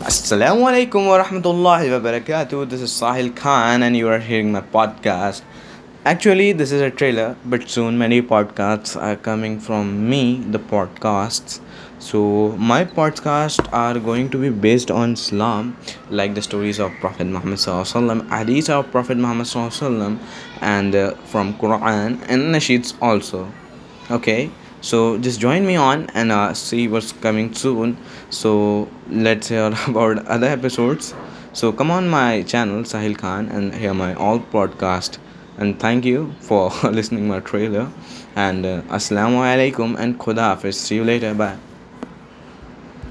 Assalamu alaikum wa rahmatullahi wa barakatuh. This is Sahil Khan, and you are hearing my podcast. Actually, this is a trailer, but soon many podcasts are coming from me, the podcasts. So, my podcasts are going to be based on Islam, like the stories of Prophet Muhammad, hadith of Prophet Muhammad, and uh, from Quran and Nasheeds also. Okay, so just join me on and uh, see what's coming soon. So let's hear about other episodes. So come on my channel Sahil Khan and hear my all podcast. And thank you for listening my trailer. And uh, Assalamu alaikum and Khuda Hafiz. See you later. Bye.